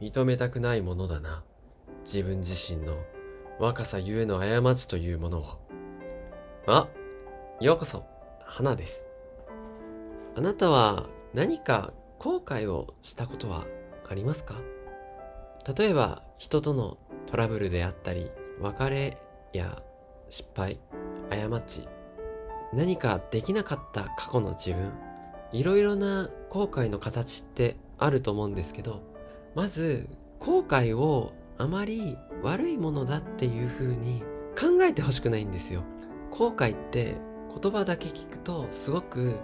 認めたくないものだな。自分自身の若さゆえの過ちというものを。あ、ようこそ、花です。あなたは何か後悔をしたことはありますか？例えば人とのトラブルであったり、別れや失敗、過ち、何かできなかった過去の自分、いろいろな後悔の形ってあると思うんですけど、まず後悔をあまり悪いものだっていう風に考えてほしくないんですよ。後悔って言葉だけ聞くとすごく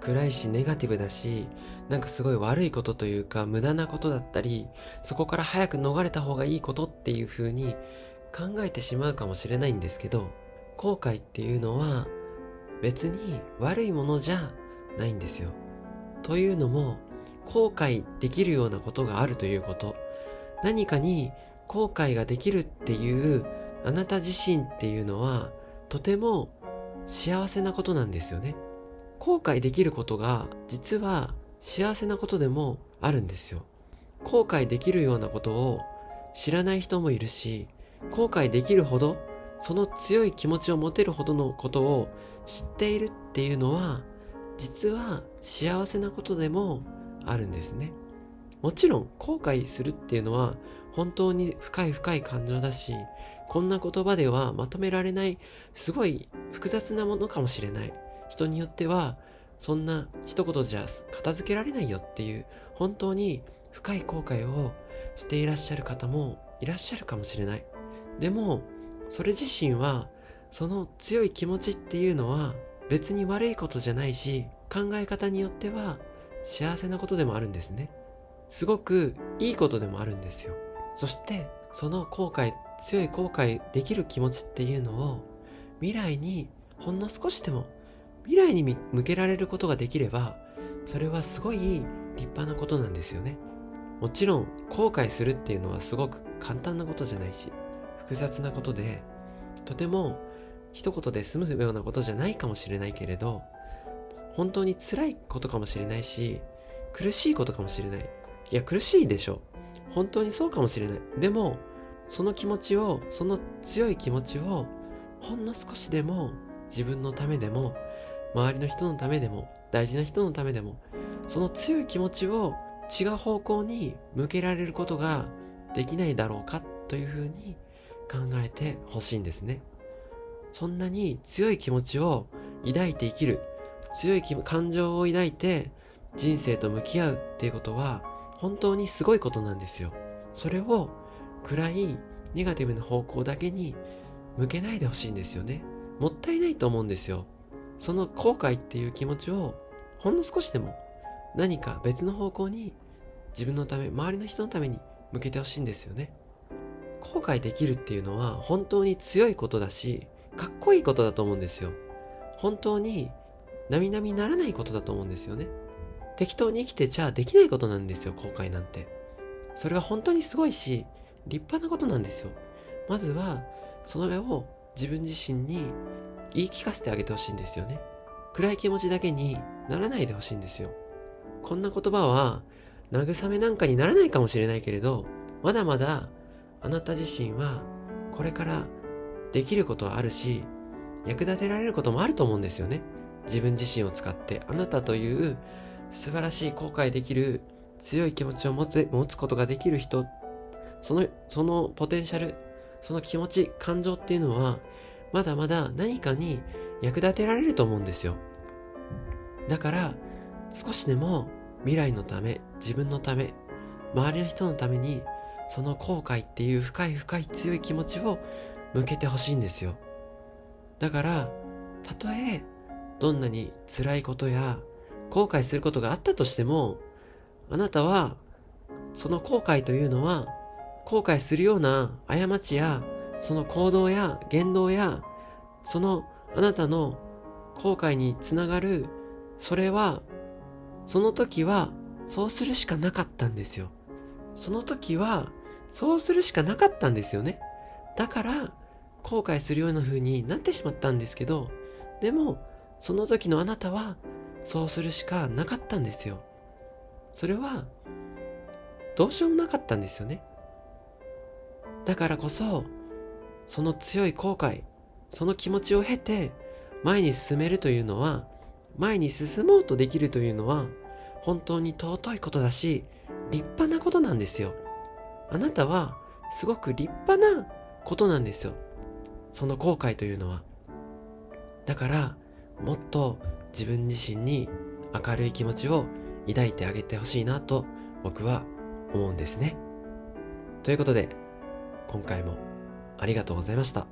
暗いしネガティブだし、なんかすごい悪いことというか無駄なことだったり、そこから早く逃れた方がいいことっていう風に考えてしまうかもしれないんですけど、後悔っていうのは別に悪いものじゃないんですよ。というのも、後悔できるようなことがあるということ。何かに後悔ができるっていうあなた自身っていうのはとても幸せなことなんですよね。後悔できることが実は幸せなことでもあるんですよ。後悔できるようなことを知らない人もいるし、後悔できるほど、その強い気持ちを持てるほどのことを知っているっていうのは、実は幸せなことでもあるんですね。もちろん後悔するっていうのは本当に深い深い感情だし、こんな言葉ではまとめられない、すごい複雑なものかもしれない。人によっては、そんな一言じゃ片付けられないよっていう、本当に深い後悔をしていらっしゃる方もいらっしゃるかもしれない。でも、それ自身は、その強い気持ちっていうのは別に悪いことじゃないし、考え方によっては幸せなことでもあるんですね。すごくいいことでもあるんですよ。そして、その後悔、強い後悔できる気持ちっていうのを未来にほんの少しでも未来に向けられることができれば、それはすごい立派なことなんですよね。もちろん後悔するっていうのはすごく簡単なことじゃないし、複雑なことで、とても一言で済むようなことじゃないかもしれないけれど、本当に辛いことかもしれないし、苦しいことかもしれない。いや、苦しいでしょ。本当にそうかもしれない。でも、その気持ちを、その強い気持ちを、ほんの少しでも自分のためでも、周りの人のためでも、大事な人のためでも、その強い気持ちを違う方向に向けられることができないだろうかというふうに考えてほしいんですね。そんなに強い気持ちを抱いて生きる、強い感情を抱いて人生と向き合うっていうことは本当にすごいことなんですよ。それを暗いネガティブな方向だけに向けないでほしいんですよね。もったいないと思うんですよ。その後悔っていう気持ちをほんの少しでも何か別の方向に自分のため、周りの人のために向けてほしいんですよね。後悔できるっていうのは本当に強いことだし、かっこいいことだと思うんですよ。本当に並々ならないことだと思うんですよね。適当に生きてちゃできないことなんですよ、後悔なんて。それは本当にすごいし、立派なことなんですよ。まずは、それを自分自身に言い聞かせてあげてほしいんですよね。暗い気持ちだけにならないでほしいんですよ。こんな言葉は慰めなんかにならないかもしれないけれど、まだまだあなた自身はこれからできることはあるし、役立てられることもあると思うんですよね。自分自身を使ってあなたという素晴らしい後悔できる強い気持ちを持つ持つことができる人、その、そのポテンシャル、その気持ち、感情っていうのは、まだまだ何かに役立てられると思うんですよ。だから、少しでも未来のため、自分のため、周りの人のために、その後悔っていう深い深い強い気持ちを向けてほしいんですよ。だから、たとえ、どんなに辛いことや後悔することがあったとしても、あなたは、その後悔というのは、後悔するような過ちや、その行動や言動や、そのあなたの後悔につながる、それは、その時は、そうするしかなかったんですよ。その時は、そうするしかなかったんですよね。だから、後悔するような風になってしまったんですけど、でも、その時のあなたは、そうするしかなかったんですよ。それは、どうしようもなかったんですよね。だからこそ、その強い後悔、その気持ちを経て、前に進めるというのは、前に進もうとできるというのは、本当に尊いことだし、立派なことなんですよ。あなたは、すごく立派なことなんですよ。その後悔というのは。だから、もっと自分自身に明るい気持ちを抱いてあげてほしいなと僕は思うんですね。ということで、今回もありがとうございました。